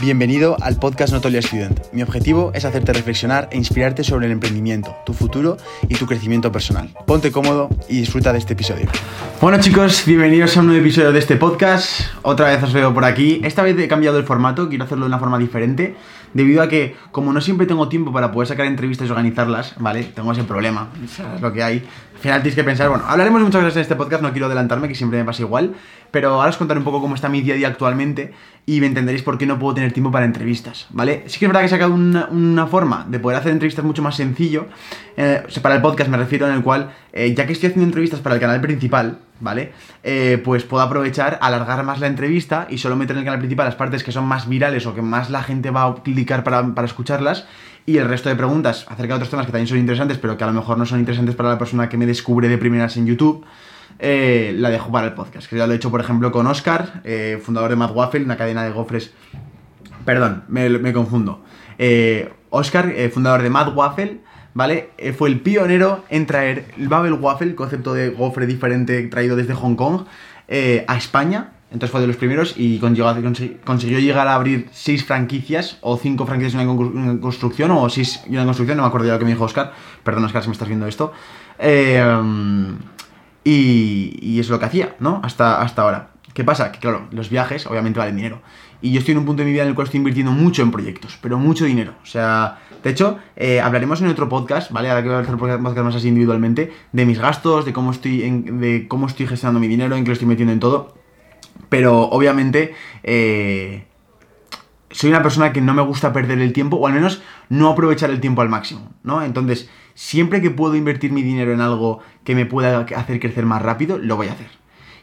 Bienvenido al podcast Notolia Student. Mi objetivo es hacerte reflexionar e inspirarte sobre el emprendimiento, tu futuro y tu crecimiento personal. Ponte cómodo y disfruta de este episodio. Bueno chicos, bienvenidos a un nuevo episodio de este podcast. Otra vez os veo por aquí. Esta vez he cambiado el formato, quiero hacerlo de una forma diferente. Debido a que, como no siempre tengo tiempo para poder sacar entrevistas y organizarlas, ¿vale? Tengo ese problema, lo que hay. Al final tienes que pensar, bueno, hablaremos muchas cosas en este podcast, no quiero adelantarme, que siempre me pasa igual, pero ahora os contaré un poco cómo está mi día a día actualmente y me entenderéis por qué no puedo tener tiempo para entrevistas, ¿vale? Sí que es verdad que he sacado una, forma de poder hacer entrevistas mucho más sencillo, eh, para el podcast me refiero, en el cual, eh, ya que estoy haciendo entrevistas para el canal principal, ¿vale? Eh, pues puedo aprovechar, alargar más la entrevista y solo meter en el canal principal las partes que son más virales o que más la gente va a clicar para, para escucharlas y el resto de preguntas acerca de otros temas que también son interesantes, pero que a lo mejor no son interesantes para la persona que me descubre de primeras en YouTube, eh, la dejo para el podcast. Que ya lo he hecho, por ejemplo, con Oscar, eh, fundador de Mad Waffle, una cadena de gofres. Perdón, me, confundo. Eh, Oscar, fundador de Mad Waffle, ¿vale? fue el pionero en traer el Babel Waffle, concepto de gofre diferente traído desde Hong Kong, a España entonces fue de los primeros y consiguió llegar a abrir seis franquicias o cinco franquicias en una construcción o seis en una construcción, no me acuerdo de lo que me dijo Oscar. Perdón, Oscar, si me estás viendo esto. Eh, y, es lo que hacía, ¿no? Hasta, hasta ahora. ¿Qué pasa? Que claro, los viajes obviamente valen dinero. Y yo estoy en un punto de mi vida en el cual estoy invirtiendo mucho en proyectos, pero mucho dinero. O sea, de hecho, eh, hablaremos en otro podcast, ¿vale? Ahora que voy a hacer podcast más así individualmente, de mis gastos, de cómo estoy, de cómo estoy gestionando mi dinero, en qué lo estoy metiendo en todo. Pero obviamente eh, soy una persona que no me gusta perder el tiempo, o al menos no aprovechar el tiempo al máximo, ¿no? Entonces, siempre que puedo invertir mi dinero en algo que me pueda hacer crecer más rápido, lo voy a hacer.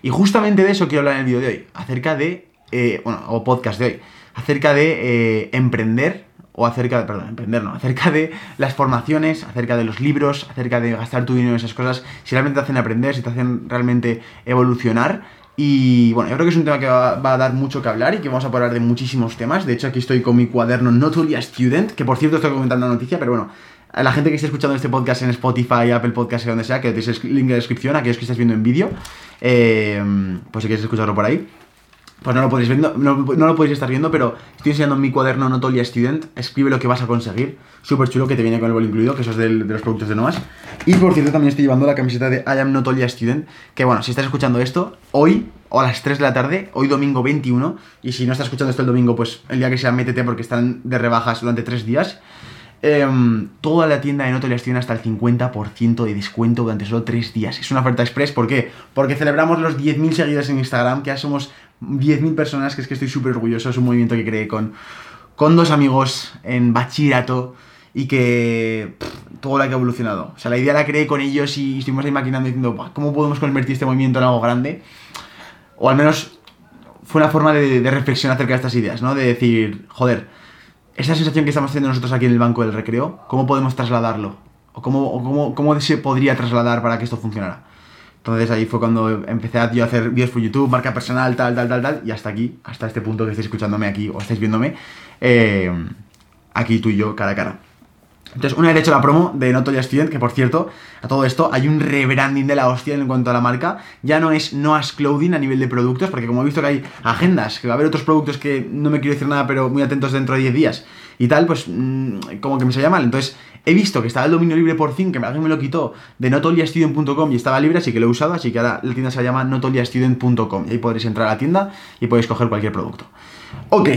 Y justamente de eso quiero hablar en el vídeo de hoy, acerca de, eh, bueno, o podcast de hoy, acerca de eh, emprender, o acerca de, perdón, emprender no, acerca de las formaciones, acerca de los libros, acerca de gastar tu dinero en esas cosas, si realmente te hacen aprender, si te hacen realmente evolucionar, y bueno, yo creo que es un tema que va, a dar mucho que hablar y que vamos a hablar de muchísimos temas. De hecho, aquí estoy con mi cuaderno Not Student, que por cierto estoy comentando la noticia, pero bueno, a la gente que esté escuchando este podcast en Spotify, Apple Podcast, donde sea, que tenéis el link la descripción, aquellos que estéis viendo en vídeo, eh, pues si queréis escucharlo por ahí pues no lo podéis no, lo podéis estar viendo, pero estoy enseñando mi cuaderno Notolia Student. Escribe lo que vas a conseguir. Súper chulo que te viene con el bol incluido, que eso es de los productos de Noas. Y por cierto, también estoy llevando la camiseta de I am Notolia Student. Que bueno, si estás escuchando esto, hoy o a las 3 de la tarde, hoy domingo 21. Y si no estás escuchando esto el domingo, pues el día que sea, métete porque están de rebajas durante 3 días. Em, toda la tienda de Notolia tiene hasta el 50% de descuento durante solo 3 días. Es una oferta express, ¿por qué? Porque celebramos los 10.000 seguidores en Instagram, que ya somos 10.000 personas, que es que estoy súper orgulloso. Es un movimiento que creé con, con dos amigos en bachillerato y que todo lo que ha evolucionado. O sea, la idea la creé con ellos y estuvimos ahí maquinando diciendo, ¿cómo podemos convertir este movimiento en algo grande? O al menos fue una forma de reflexión acerca de estas ideas, ¿no? De decir, joder, esa sensación que estamos haciendo nosotros aquí en el banco del recreo, ¿cómo podemos trasladarlo? ¿O cómo, cómo, se podría trasladar para que esto funcionara? Entonces ahí fue cuando empecé a, yo a hacer vídeos por YouTube, marca personal, tal, tal, tal, tal, y hasta aquí, hasta este punto que estáis escuchándome aquí o estáis viéndome, eh, aquí tú y yo cara a cara. Entonces, una vez hecho la promo de Notolia Student, que por cierto, a todo esto hay un rebranding de la hostia en cuanto a la marca. Ya no es Noah's Clothing a nivel de productos, porque como he visto que hay agendas, que va a haber otros productos que no me quiero decir nada, pero muy atentos dentro de 10 días y tal, pues mm, como que me salía mal. Entonces, he visto que estaba el dominio libre por fin, que alguien me lo quitó, de notoliastudent.com y estaba libre, así que lo he usado, así que ahora la tienda se llama notoliastudent.com y ahí podréis entrar a la tienda y podéis coger cualquier producto. Ok.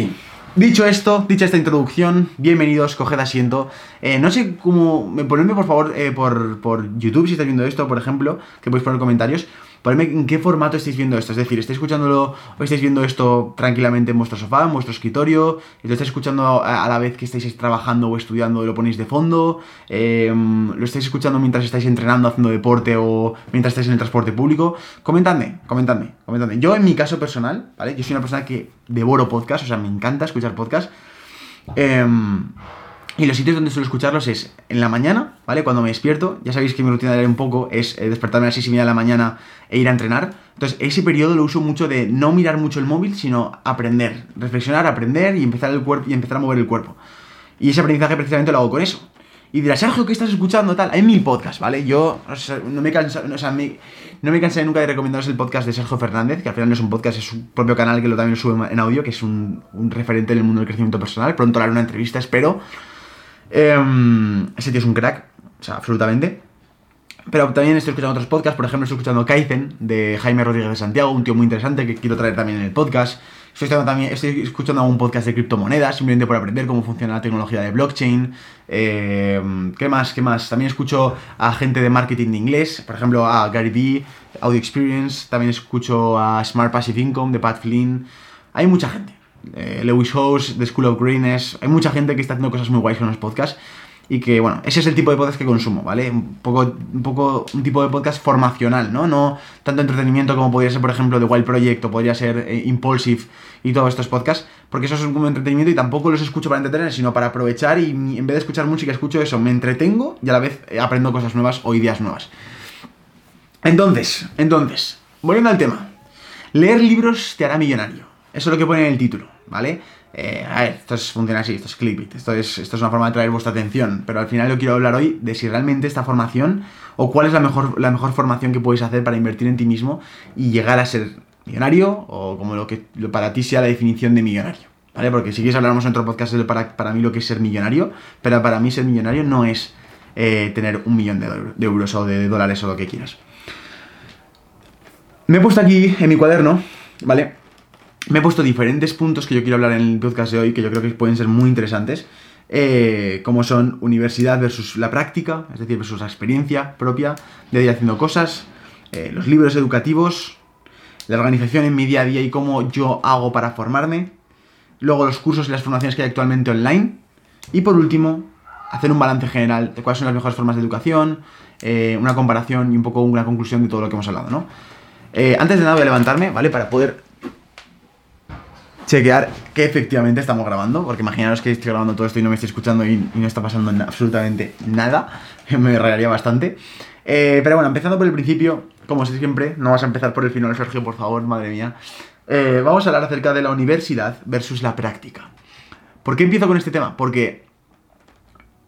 Dicho esto, dicha esta introducción, bienvenidos, coged asiento. Eh, no sé cómo. Ponedme por favor eh, por, por YouTube si estáis viendo esto, por ejemplo, que podéis poner comentarios ponedme en qué formato estáis viendo esto. Es decir, ¿estáis escuchándolo o estáis viendo esto tranquilamente en vuestro sofá, en vuestro escritorio? ¿Lo estáis escuchando a, la vez que estáis trabajando o estudiando y lo ponéis de fondo? Em, ¿Lo estáis escuchando mientras estáis entrenando, haciendo deporte o mientras estáis en el transporte público? Comentadme, comentadme, comentadme. Yo en mi caso personal, ¿vale? Yo soy una persona que devoro podcast, o sea, me encanta escuchar podcast. Eh, y los sitios donde suelo escucharlos es en la mañana, ¿vale? Cuando me despierto, ya sabéis que mi rutina de un poco es eh, despertarme a las 6 y media de la mañana e ir a entrenar. Entonces, ese periodo lo uso mucho de no mirar mucho el móvil, sino aprender, reflexionar, aprender y empezar, el cuerpo, y empezar a mover el cuerpo. Y ese aprendizaje precisamente lo hago con eso. Y dirás, Sergio, ¿qué estás escuchando? Tal, hay mil podcasts, ¿vale? Yo no me canso, o sea, no me cansaré nunca de recomendaros el podcast de Sergio Fernández, que al final no es un podcast, es su propio canal que lo también sube en audio, que es un, referente en el mundo del crecimiento personal. Pronto haré una entrevista, espero. Em, ese tío es un crack, o sea, absolutamente. Pero también estoy escuchando otros podcasts, por ejemplo, estoy escuchando Kaizen de Jaime Rodríguez de Santiago, un tío muy interesante que quiero traer también en el podcast. Estoy, escuchando también, estoy escuchando algún podcast de criptomonedas, simplemente por aprender cómo funciona la tecnología de blockchain. Eh, ¿Qué más? ¿Qué más? También escucho a gente de marketing de inglés, por ejemplo a Gary Vee, Audio Experience. También escucho a Smart Passive Income de Pat Flynn. Hay mucha gente. Eh, Lewis House de School of Greenness. Hay mucha gente que está haciendo cosas muy guays con los podcasts y que, bueno, ese es el tipo de podcast que consumo, ¿vale? Un poco, un poco, un tipo de podcast formacional, ¿no? No tanto entretenimiento como podría ser, por ejemplo, The Wild Project o podría ser eh, Impulsive y todos estos podcasts, porque eso es un entretenimiento y tampoco los escucho para entretener, sino para aprovechar y en vez de escuchar música escucho eso, me entretengo y a la vez eh, aprendo cosas nuevas o ideas nuevas. Entonces, entonces, volviendo al tema, leer libros te hará millonario, eso es lo que pone en el título, ¿vale? Eh, a ver, esto funciona así, esto es clickbait, esto es, esto es una forma de traer vuestra atención, pero al final yo quiero hablar hoy de si realmente esta formación o cuál es la mejor, la mejor formación que podéis hacer para invertir en ti mismo y llegar a ser millonario o como lo que para ti sea la definición de millonario, ¿vale? Porque si quieres hablarnos en otro podcast de para, para mí lo que es ser millonario, pero para mí ser millonario no es eh, tener un millón de, de euros o de dólares o lo que quieras. Me he puesto aquí en mi cuaderno, ¿vale? Me he puesto diferentes puntos que yo quiero hablar en el podcast de hoy, que yo creo que pueden ser muy interesantes, eh, como son universidad versus la práctica, es decir, versus la experiencia propia de ir haciendo cosas, eh, los libros educativos, la organización en mi día a día y cómo yo hago para formarme, luego los cursos y las formaciones que hay actualmente online, y por último, hacer un balance general de cuáles son las mejores formas de educación, eh, una comparación y un poco una conclusión de todo lo que hemos hablado, ¿no? antes de nada voy a levantarme, ¿vale? Para poder chequear que efectivamente estamos grabando, porque imaginaros que estoy grabando todo esto y no me estoy escuchando y, no está pasando absolutamente nada, me rayaría bastante. Eh, pero bueno, empezando por el principio, como siempre, no vas a empezar por el final, Sergio, por favor, madre mía. Eh, vamos a hablar acerca de la universidad versus la práctica. ¿Por qué empiezo con este tema? Porque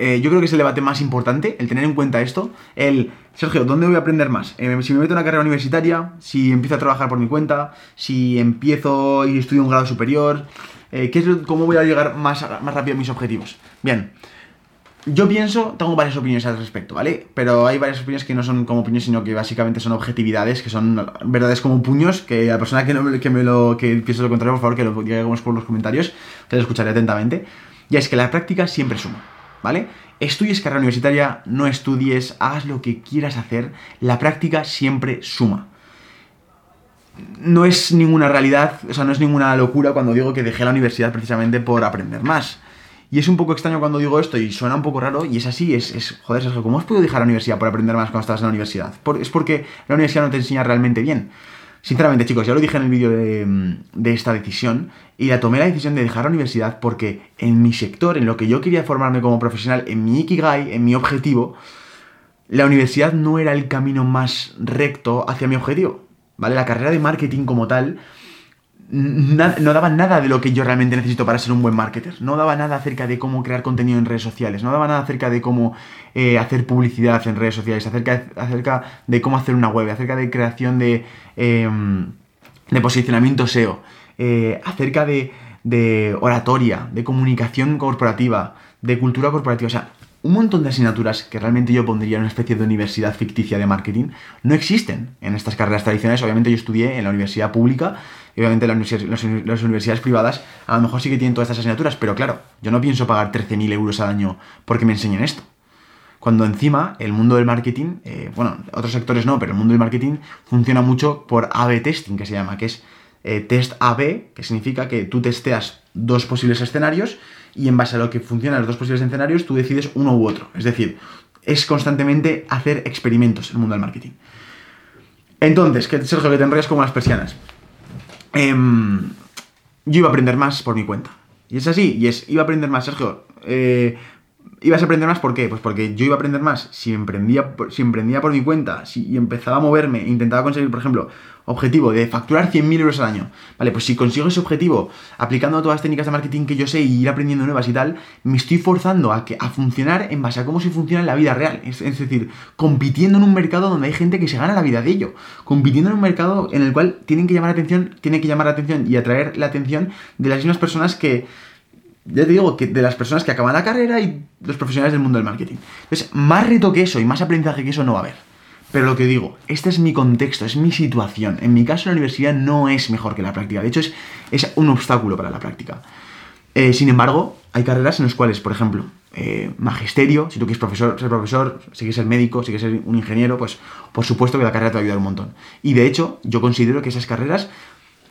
eh, yo creo que es el debate más importante, el tener en cuenta esto, el, Sergio, ¿dónde voy a aprender más? Eh, si me meto en una carrera universitaria, si empiezo a trabajar por mi cuenta, si empiezo y estudio un grado superior, eh, ¿qué es, ¿cómo voy a llegar más, más rápido a mis objetivos? Bien, yo pienso, tengo varias opiniones al respecto, ¿vale? Pero hay varias opiniones que no son como opiniones, sino que básicamente son objetividades, que son verdades como puños, que la persona que, no, que me lo que piense lo contrario, por favor, que lo digamos por los comentarios, que lo escucharé atentamente. Y es que la práctica siempre suma. ¿Vale? Estudies carrera universitaria, no estudies, hagas lo que quieras hacer, la práctica siempre suma. No es ninguna realidad, o sea, no es ninguna locura cuando digo que dejé la universidad precisamente por aprender más. Y es un poco extraño cuando digo esto y suena un poco raro y es así, es, joder, Sergio, ¿cómo has podido dejar la universidad por aprender más cuando estabas en la universidad? es porque la universidad no te enseña realmente bien. Sinceramente, chicos, ya lo dije en el vídeo de, esta decisión y la tomé la decisión de dejar la universidad porque en mi sector, en lo que yo quería formarme como profesional, en mi Ikigai, en mi objetivo, la universidad no era el camino más recto hacia mi objetivo. ¿Vale? La carrera de marketing como tal no daba nada de lo que yo realmente necesito para ser un buen marketer. No daba nada acerca de cómo crear contenido en redes sociales. No daba nada acerca de cómo eh, hacer publicidad en redes sociales. Acerca, acerca de cómo hacer una web. Acerca de creación de, em, de posicionamiento SEO. Eh, acerca de, de oratoria, de comunicación corporativa, de cultura corporativa. O sea, un montón de asignaturas que realmente yo pondría en una especie de universidad ficticia de marketing no existen en estas carreras tradicionales. Obviamente yo estudié en la universidad pública y obviamente las, universidades privadas a lo mejor sí que tienen todas estas asignaturas, pero claro, yo no pienso pagar 13.000 euros al año porque me enseñen esto. Cuando encima el mundo del marketing, eh, bueno, otros sectores no, pero el mundo del marketing funciona mucho por A-B testing, que se llama, que es eh, test A-B, que significa que tú testeas dos posibles escenarios y en base a lo que funcionan los dos posibles escenarios, tú decides uno u otro. Es decir, es constantemente hacer experimentos en el mundo del marketing. Entonces, que Sergio, que te enrollas como las persianas. Em, yo iba a aprender más por mi cuenta. Y es así, y es, iba a aprender más, Sergio. Eh, ibas a aprender más, ¿por qué? Pues porque yo iba a aprender más si emprendía, si emprendía por mi cuenta si, empezaba a moverme e intentaba conseguir, por ejemplo, objetivo de facturar 100.000 euros al año. Vale, pues si consigo ese objetivo aplicando todas las técnicas de marketing que yo sé y ir aprendiendo nuevas y tal, me estoy forzando a, que, a funcionar en base a cómo se funciona en la vida real. Es, es decir, compitiendo en un mercado donde hay gente que se gana la vida de ello. Compitiendo en un mercado en el cual tienen que llamar la atención, tienen que llamar la atención y atraer la atención de las mismas personas que ya te digo, que de las personas que acaban la carrera y los profesionales del mundo del marketing. Entonces, más reto que eso y más aprendizaje que eso no va a haber. Pero lo que digo, este es mi contexto, es mi situación. En mi caso, la universidad no es mejor que la práctica. De hecho, es, es un obstáculo para la práctica. Eh, sin embargo, hay carreras en las cuales, por ejemplo, eh, magisterio, si tú quieres profesor, ser profesor, si quieres ser médico, si quieres ser un ingeniero, pues por supuesto que la carrera te va a ayudar un montón. Y de hecho, yo considero que esas carreras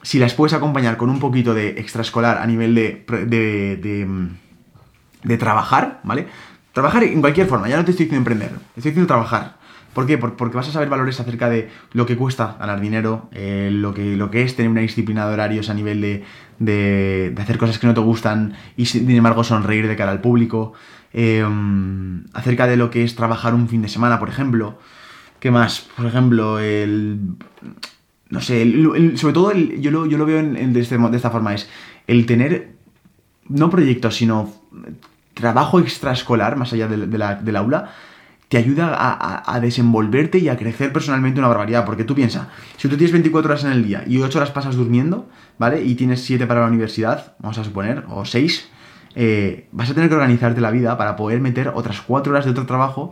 si las puedes acompañar con un poquito de extraescolar a nivel de, de, de, trabajar, ¿vale? Trabajar en cualquier forma, ya no te estoy diciendo emprender, estoy diciendo trabajar. ¿Por qué? Porque vas a saber valores acerca de lo que cuesta ganar dinero, eh, lo, que, lo que es tener una disciplina de horarios a nivel de, de, hacer cosas que no te gustan y sin embargo sonreír de cara al público, eh, acerca de lo que es trabajar un fin de semana, por ejemplo. ¿Qué más? Por ejemplo, el no sé, sobre todo yo, lo, yo, lo, veo este de, esta forma, es el tener, no proyectos, sino trabajo extraescolar, más allá de, del aula, te ayuda a, desenvolverte y a crecer personalmente una barbaridad. Porque tú piensas, si tú tienes 24 horas en el día y 8 horas pasas durmiendo, ¿vale? Y tienes 7 para la universidad, vamos a suponer, o 6, eh, vas a tener que organizarte la vida para poder meter otras 4 horas de otro trabajo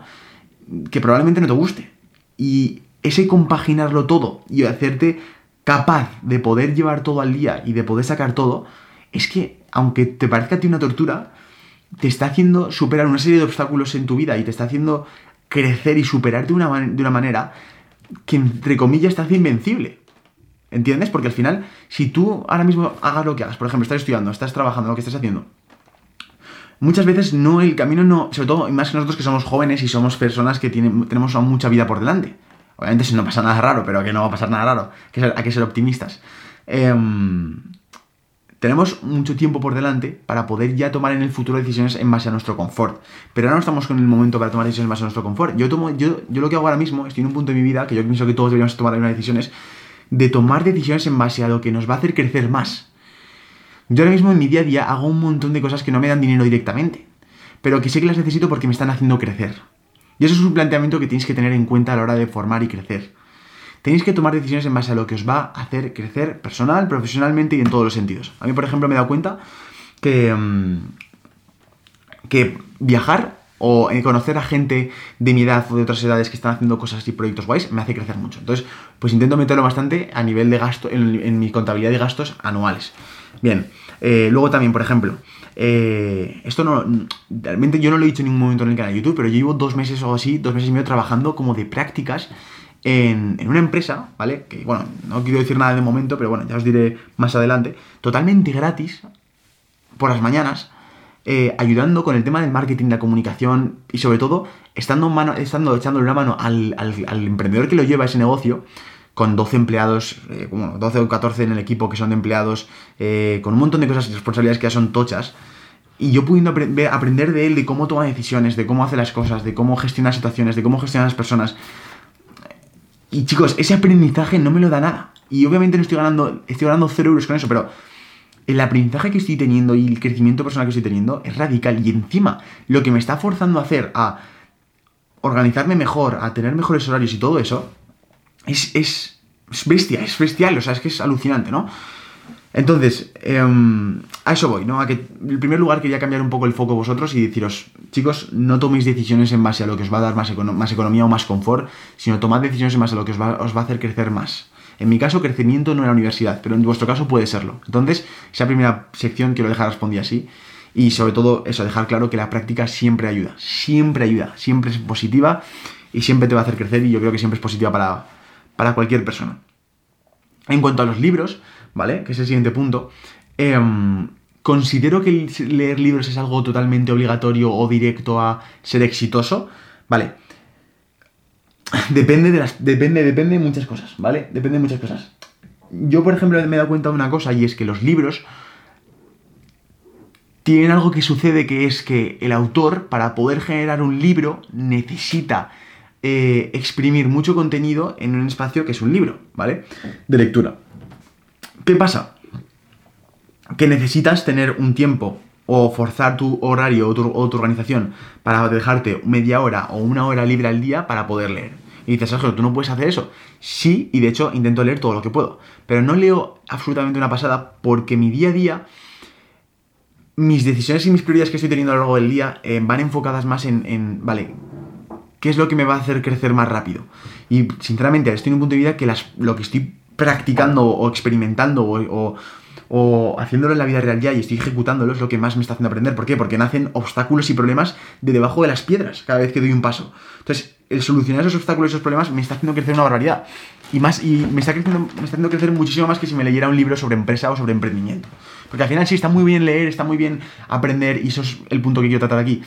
que probablemente no te guste. Y ese compaginarlo todo y hacerte capaz de poder llevar todo al día y de poder sacar todo, es que, aunque te parezca a ti una tortura, te está haciendo superar una serie de obstáculos en tu vida y te está haciendo crecer y superarte de una, de una manera que, entre comillas, te hace invencible. ¿Entiendes? Porque al final, si tú ahora mismo hagas lo que hagas, por ejemplo, estás estudiando, estás trabajando, lo que estás haciendo, muchas veces no, el camino no, sobre todo, más que nosotros que somos jóvenes y somos personas que tienen, tenemos mucha vida por delante Obviamente si no pasa nada raro, pero que no va a pasar nada raro. Que hay que ser optimistas. Em, tenemos mucho tiempo por delante para poder ya tomar en el futuro decisiones en base a nuestro confort. Pero ahora no estamos con el momento para tomar decisiones en base a nuestro confort. Yo, tomo, yo, yo lo que hago ahora mismo, estoy en un punto de mi vida que yo pienso que todos deberíamos tomar unas decisiones, de tomar decisiones en base a lo que nos va a hacer crecer más. Yo ahora mismo en mi día a día hago un montón de cosas que no me dan dinero directamente, pero que sé que las necesito porque me están haciendo crecer. Y eso es un planteamiento que tenéis que tener en cuenta a la hora de formar y crecer. Tenéis que tomar decisiones en base a lo que os va a hacer crecer personal, profesionalmente y en todos los sentidos. A mí, por ejemplo, me he dado cuenta que, mm, que viajar o conocer a gente de mi edad o de otras edades que están haciendo cosas y proyectos guays me hace crecer mucho. Entonces, pues intento meterlo bastante a nivel de gasto, en, mi contabilidad de gastos anuales. Bien, eh, luego también, por ejemplo, eh, esto no. Realmente yo no lo he dicho en ningún momento en el canal de YouTube, pero yo llevo dos meses o así, dos meses y medio trabajando como de prácticas en, una empresa, ¿vale? Que bueno, no quiero decir nada de momento, pero bueno, ya os diré más adelante. Totalmente gratis, por las mañanas, eh, ayudando con el tema del marketing, la comunicación y sobre todo estando, mano, estando echándole una mano al, emprendedor que lo lleva ese negocio con 12 empleados, eh, 12 o 14 en el equipo que son de empleados, eh, con un montón de cosas y responsabilidades que ya son tochas, y yo pudiendo aprender de él, de cómo toma decisiones, de cómo hace las cosas, de cómo gestiona situaciones, de cómo gestiona las personas. Y chicos, ese aprendizaje no me lo da nada. Y obviamente no estoy ganando, estoy ganando 0 euros con eso, pero el aprendizaje que estoy teniendo y el crecimiento personal que estoy teniendo es radical. Y encima, lo que me está forzando a hacer, a organizarme mejor, a tener mejores horarios y todo eso, es, es, bestia, es bestial, o sea, es que es alucinante, ¿no? Entonces, em, a eso voy, ¿no? A que en primer lugar quería cambiar un poco el foco vosotros y deciros, chicos, no toméis decisiones en base a lo que os va a dar más, más economía o más confort, sino tomad decisiones en base a lo que os va, os va a hacer crecer más. En mi caso, crecimiento no en la universidad, pero en vuestro caso puede serlo. Entonces, esa primera sección quiero dejar respondida así. Y sobre todo, eso, dejar claro que la práctica siempre ayuda, siempre ayuda, siempre es positiva y siempre te va a hacer crecer y yo creo que siempre es positiva para, para cualquier persona. En cuanto a los libros, ¿vale? Que es el siguiente punto. Em, considero que leer libros es algo totalmente obligatorio o directo a ser exitoso, ¿vale? Depende de las. Depende, depende de muchas cosas, ¿vale? Depende de muchas cosas. Yo, por ejemplo, me he dado cuenta de una cosa y es que los libros tienen algo que sucede que es que el autor, para poder generar un libro, necesita eh, exprimir mucho contenido en un espacio que es un libro, ¿vale? De lectura. ¿Qué pasa? Que necesitas tener un tiempo o forzar tu horario o tu, organización para dejarte media hora o una hora libre al día para poder leer. Y dices, Sergio, ¿tú no puedes hacer eso? Sí, y de hecho intento leer todo lo que puedo. Pero no leo absolutamente una pasada porque mi día a día, mis decisiones y mis prioridades que estoy teniendo a lo largo del día eh, van enfocadas más en, vale, ¿qué es lo que me va a hacer crecer más rápido? Y sinceramente, estoy en un punto de vida que las, lo que estoy practicando o experimentando o haciéndolo en la vida real ya y estoy ejecutándolo es lo que más me está haciendo aprender. ¿Por qué? Porque nacen obstáculos y problemas de debajo de las piedras cada vez que doy un paso. Entonces, el solucionar esos obstáculos y esos problemas me está haciendo crecer una barbaridad. Y, más, y me, está me está haciendo crecer muchísimo más que si me leyera un libro sobre empresa o sobre emprendimiento. Porque al final sí está muy bien leer, está muy bien aprender y eso es el punto que quiero tratar aquí.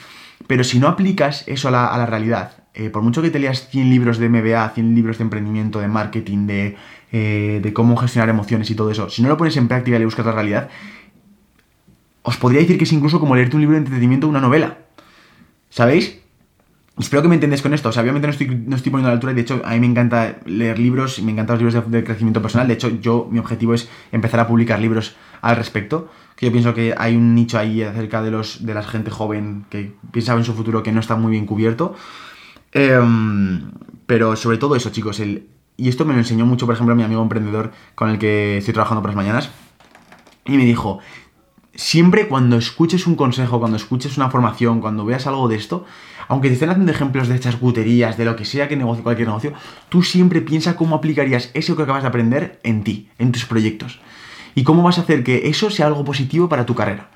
Pero si no aplicas eso a la, realidad, eh, por mucho que te leas 100 libros de MBA, 100 libros de emprendimiento, de marketing, de eh, de cómo gestionar emociones y todo eso, si no lo pones en práctica y le buscas la realidad, os podría decir que es incluso como leerte un libro de entretenimiento o una novela. ¿Sabéis? Espero que me entendáis con esto. O sea, obviamente no estoy, no estoy poniendo a la altura. De hecho, a mí me encanta leer libros y me encantan los libros de, crecimiento personal. De hecho, yo, mi objetivo es empezar a publicar libros al respecto. Que yo pienso que hay un nicho ahí acerca de, los, de la gente joven que piensa en su futuro que no está muy bien cubierto. Em, pero sobre todo eso, chicos, el y esto me lo enseñó mucho, por ejemplo, mi amigo emprendedor con el que estoy trabajando por las mañanas. Y me dijo, siempre cuando escuches un consejo, cuando escuches una formación, cuando veas algo de esto, aunque te estén haciendo ejemplos de estas guterías, de lo que sea que negocio, cualquier negocio, tú siempre piensa cómo aplicarías eso que acabas de aprender en ti, en tus proyectos. Y cómo vas a hacer que eso sea algo positivo para tu carrera.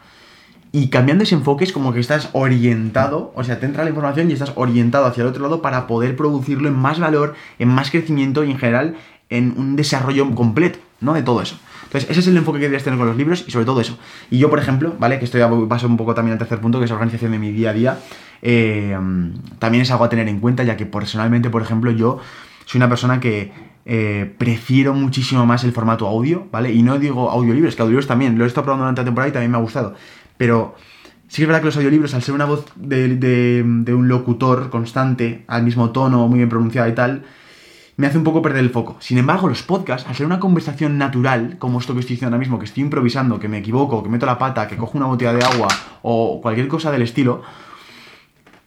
Y cambiando ese enfoque es como que estás orientado, o sea, te entra la información y estás orientado hacia el otro lado para poder producirlo en más valor, en más crecimiento y en general en un desarrollo completo, ¿no? De todo eso. Entonces, ese es el enfoque que deberías tener con los libros y sobre todo eso. Y yo, por ejemplo, ¿vale? Que estoy a paso un poco también al tercer punto, que es la organización de mi día a día, eh, también es algo a tener en cuenta, ya que personalmente, por ejemplo, yo soy una persona que eh, prefiero muchísimo más el formato audio, ¿vale? Y no digo audiolibros, que audiolibros también, lo he estado probando durante la temporada y también me ha gustado. Pero sí que es verdad que los audiolibros, al ser una voz de, un locutor constante, al mismo tono, muy bien pronunciada y tal, me hace un poco perder el foco. Sin embargo, los podcasts, al ser una conversación natural, como esto que estoy diciendo ahora mismo, que estoy improvisando, que me equivoco, que meto la pata, que cojo una botella de agua o cualquier cosa del estilo,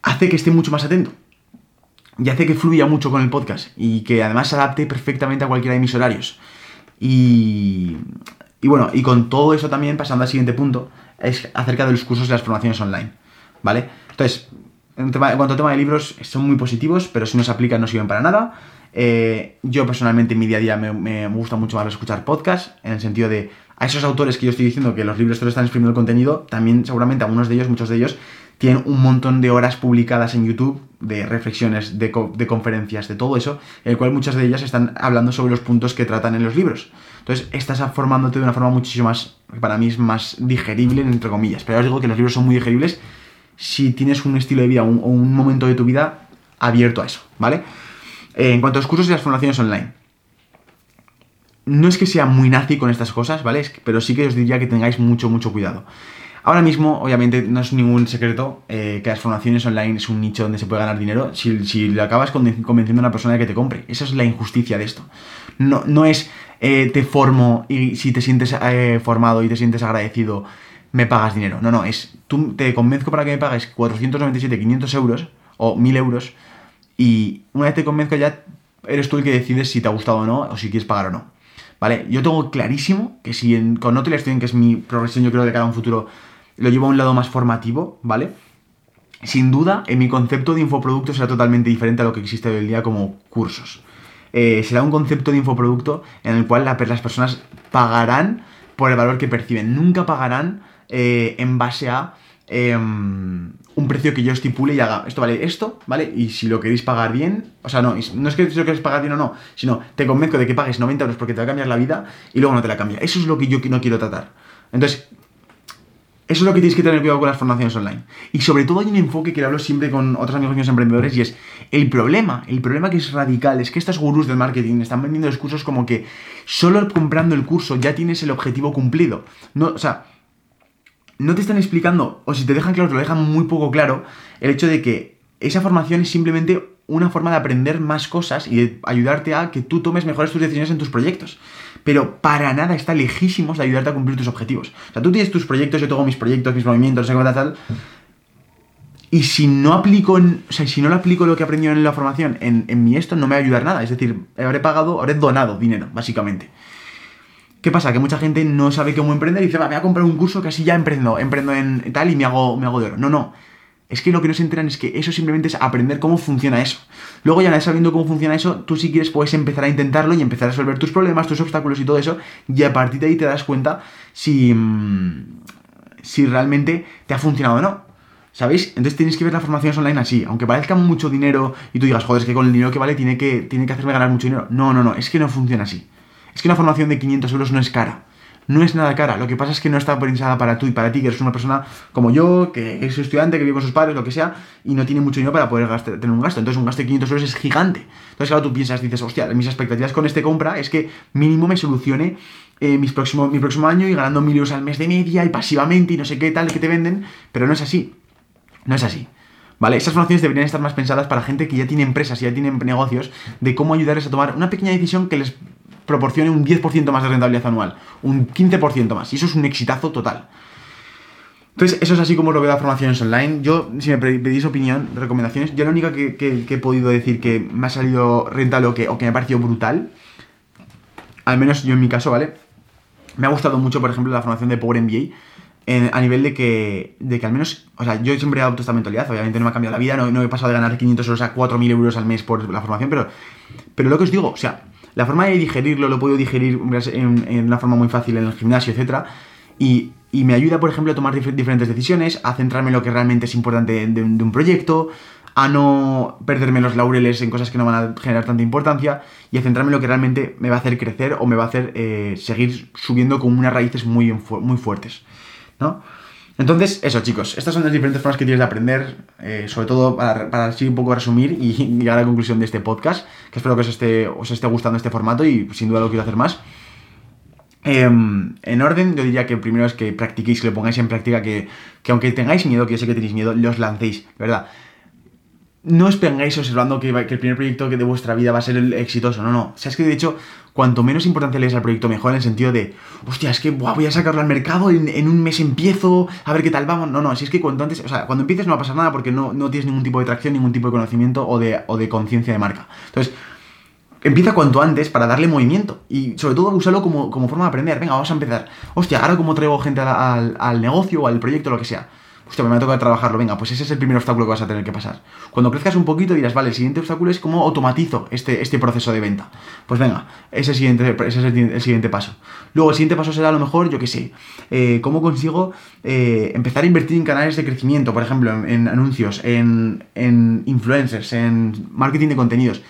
hace que esté mucho más atento. Y hace que fluya mucho con el podcast y que además se adapte perfectamente a cualquiera de mis horarios. Y, y bueno, y con todo eso también, pasando al siguiente punto, es acerca de los cursos y las formaciones online, ¿vale? Entonces, en, cuanto al tema de libros, son muy positivos, pero si no se aplican no sirven para nada. Eh, yo personalmente en mi día a día me, gusta mucho más escuchar podcasts, en el sentido de a esos autores que yo estoy diciendo que los libros te están exprimiendo el contenido, también seguramente algunos de ellos, muchos de ellos, tienen un montón de horas publicadas en YouTube de reflexiones, de, conferencias, de todo eso, en el cual muchas de ellas están hablando sobre los puntos que tratan en los libros. Entonces, estás formándote de una forma muchísimo más, para mí es más digerible, entre comillas. Pero os digo que los libros son muy digeribles si tienes un estilo de vida o un, momento de tu vida abierto a eso, ¿vale? Eh, en cuanto a los cursos y las formaciones online, no es que sea muy nazi con estas cosas, ¿vale? pero sí que os diría que tengáis mucho, mucho cuidado. Ahora mismo, obviamente, no es ningún secreto eh, que las formaciones online es un nicho donde se puede ganar dinero si, le acabas convenciendo a una persona de que te compre. Esa es la injusticia de esto. No, no es eh, te formo y si te sientes eh, formado y te sientes agradecido, me pagas dinero. No, no, es tú te convenzco para que me pagues 497, 500 euros o 1000 euros y una vez te convenzco ya eres tú el que decides si te ha gustado o no o si quieres pagar o no. ¿Vale? Yo tengo clarísimo que si con Hotel Student, que es mi progresión, yo creo de cara un futuro, lo llevo a un lado más formativo, ¿vale? Sin duda, en mi concepto de infoproducto será totalmente diferente a lo que existe hoy en día como cursos. Eh, será un concepto de infoproducto en el cual las personas pagarán por el valor que perciben. Nunca pagarán eh, en base a em, un precio que yo estipule y haga, esto vale esto, ¿vale? Y si lo queréis pagar bien, o sea, no, no es que lo queréis pagar bien o no, sino te convenzco de que pagues 90 euros porque te va a cambiar la vida y luego no te la cambia. Eso es lo que yo no quiero tratar. Entonces, eso es lo que tienes que tener cuidado con las formaciones online. Y sobre todo hay un enfoque que hablo siempre con otros amigos míos emprendedores y es el problema, el problema que es radical, es que estos gurús del marketing están vendiendo los cursos como que solo comprando el curso ya tienes el objetivo cumplido. No, o sea, no te están explicando, o si te dejan claro, te lo dejan muy poco claro, el hecho de que esa formación es simplemente una forma de aprender más cosas y de ayudarte a que tú tomes mejores tus decisiones en tus proyectos. Pero para nada está lejísimos de ayudarte a cumplir tus objetivos. O sea, tú tienes tus proyectos, yo tengo mis proyectos, mis movimientos, no sé qué tal. Y si no aplico, o sea, si no lo aplico lo que he aprendido en la formación en, en mi esto, no me va a ayudar nada. Es decir, habré pagado, habré donado dinero, básicamente. ¿Qué pasa? Que mucha gente no sabe cómo emprender y dice, va, voy a comprar un curso que así ya emprendo, emprendo en tal y me hago, me hago de oro. No, no. Es que lo que no se enteran es que eso simplemente es aprender cómo funciona eso. Luego ya sabiendo cómo funciona eso, tú si quieres puedes empezar a intentarlo y empezar a resolver tus problemas, tus obstáculos y todo eso. Y a partir de ahí te das cuenta si, mm, si realmente te ha funcionado o no. ¿Sabéis? Entonces tienes que ver las formaciones online así. Aunque parezca mucho dinero y tú digas, joder, es que con el dinero que vale tiene que, tiene que hacerme ganar mucho dinero. No, no, no. Es que no funciona así. Es que una formación de 500 euros no es cara. No es nada cara. Lo que pasa es que no está pensada para tú y para ti, que eres una persona como yo, que es estudiante, que vive con sus padres, lo que sea, y no tiene mucho dinero para poder tener un gasto. Entonces, un gasto de 500 euros es gigante. Entonces, claro, tú piensas, dices, hostia, mis expectativas con este compra es que mínimo me solucione eh, mis próximo, mi próximo año y ganando mil euros al mes de media y pasivamente y no sé qué tal que te venden, pero no es así. No es así. ¿Vale? Esas formaciones deberían estar más pensadas para gente que ya tiene empresas y ya tiene negocios, de cómo ayudarles a tomar una pequeña decisión que les proporcione un 10% más de rentabilidad anual, un 15% más, y eso es un exitazo total. Entonces, eso es así como lo veo las formaciones online. Yo, si me pedís opinión, recomendaciones, yo lo único que, he podido decir que me ha salido rentable o que, me ha parecido brutal, al menos yo en mi caso, ¿vale? Me ha gustado mucho, por ejemplo, la formación de Power MBA, a nivel de que, de que al menos, o sea, yo siempre he adoptado esta mentalidad, obviamente no me ha cambiado la vida, no, he pasado de ganar 500 euros a 4.000 euros al mes por la formación, pero, pero lo que os digo, o sea, la forma de digerirlo lo puedo digerir en, una forma muy fácil en el gimnasio, etc. Y, me ayuda, por ejemplo, a tomar diferentes decisiones, a centrarme en lo que realmente es importante de, un proyecto, a no perderme los laureles en cosas que no van a generar tanta importancia y a centrarme en lo que realmente me va a hacer crecer o me va a hacer eh, seguir subiendo con unas raíces muy, muy fuertes, ¿no? Entonces, eso chicos, estas son las diferentes formas que tienes de aprender, eh, sobre todo para, así un poco resumir y llegar a la conclusión de este podcast, que espero que os esté, os esté gustando este formato y sin duda lo quiero hacer más. Em, en orden, yo diría que primero es que practiquéis, que lo pongáis en práctica, que, que aunque tengáis miedo, que yo sé que tenéis miedo, los lancéis, ¿verdad? No os observando que, el primer proyecto de vuestra vida va a ser el exitoso, no, no. O sea, es que de hecho, cuanto menos importancia le des al proyecto, mejor en el sentido de, hostia, es que voy a sacarlo al mercado, en, un mes empiezo, a ver qué tal vamos. No, no, si es que cuanto antes, o sea, cuando empieces no va a pasar nada porque no, no tienes ningún tipo de tracción, ningún tipo de conocimiento o de, o de conciencia de marca. Entonces, empieza cuanto antes para darle movimiento y sobre todo usarlo como, forma de aprender. Venga, vamos a empezar. Hostia, ahora como traigo gente al, al negocio o al proyecto, lo que sea hostia, me ha tocado trabajarlo, venga, pues ese es el primer obstáculo que vas a tener que pasar. Cuando crezcas un poquito dirás, vale, el siguiente obstáculo es cómo automatizo este, este proceso de venta. Pues venga, ese, siguiente, ese es el, siguiente paso. Luego, el siguiente paso será a lo mejor, yo qué sé, eh, cómo consigo eh, empezar a invertir en canales de crecimiento, por ejemplo, en, anuncios, en, en influencers, en marketing de contenidos.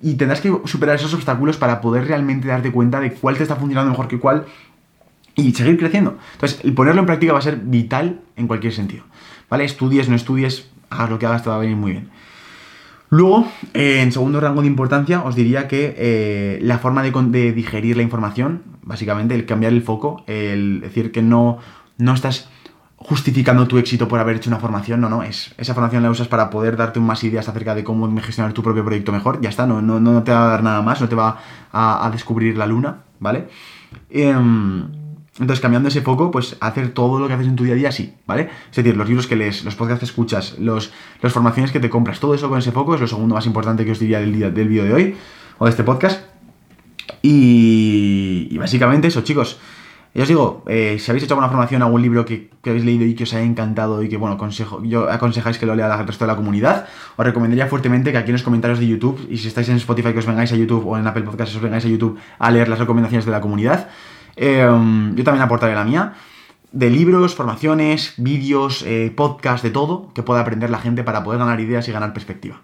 Y tendrás que superar esos obstáculos para poder realmente darte cuenta de cuál te está funcionando mejor que cuál y seguir creciendo. Entonces, el ponerlo en práctica va a ser vital en cualquier sentido. ¿Vale? Estudies, no estudies, hagas lo que hagas, te va a venir muy bien. Luego, eh, en segundo rango de importancia, os diría que eh, la forma de, digerir la información, básicamente, el cambiar el foco, el decir que no, no estás justificando tu éxito por haber hecho una formación, no, no, es, esa formación la usas para poder darte más ideas acerca de cómo gestionar tu propio proyecto mejor, ya está, no, no, no te va a dar nada más, no te va a, descubrir la luna, ¿vale? Em, entonces, cambiando ese foco, pues hacer todo lo que haces en tu día a día así, ¿vale? Es decir, los libros que lees, los podcasts que escuchas, los, las formaciones que te compras, todo eso con ese foco es lo segundo más importante que os diría del, día, del vídeo de hoy, o de este podcast. Y, básicamente eso, chicos. Ya os digo, eh, si habéis hecho alguna formación, algún libro que, habéis leído y que os haya encantado y que, bueno, consejo, yo aconsejáis que lo lea al resto de la comunidad, os recomendaría fuertemente que aquí en los comentarios de YouTube, y si estáis en Spotify, que os vengáis a YouTube o en Apple Podcasts, os vengáis a YouTube a leer las recomendaciones de la comunidad. Em, yo también aportaré la mía. De libros, formaciones, vídeos, eh, podcasts, de todo que pueda aprender la gente para poder ganar ideas y ganar perspectiva.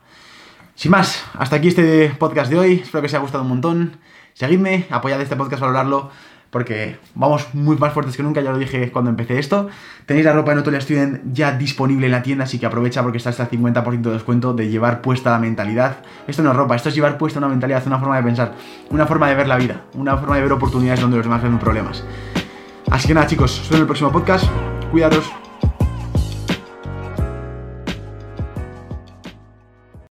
Sin más, hasta aquí este podcast de hoy. Espero que os haya gustado un montón. Seguidme, apoyad este podcast, valorarlo porque vamos muy más fuertes que nunca, ya lo dije cuando empecé esto. Tenéis la ropa de Notolia Student ya disponible en la tienda, así que aprovecha porque está hasta el 50% de descuento de llevar puesta la mentalidad. Esto no es ropa, esto es llevar puesta una mentalidad, una forma de pensar, una forma de ver la vida, una forma de ver oportunidades donde los demás ven problemas. Así que nada chicos, os en el próximo podcast. Cuidaros.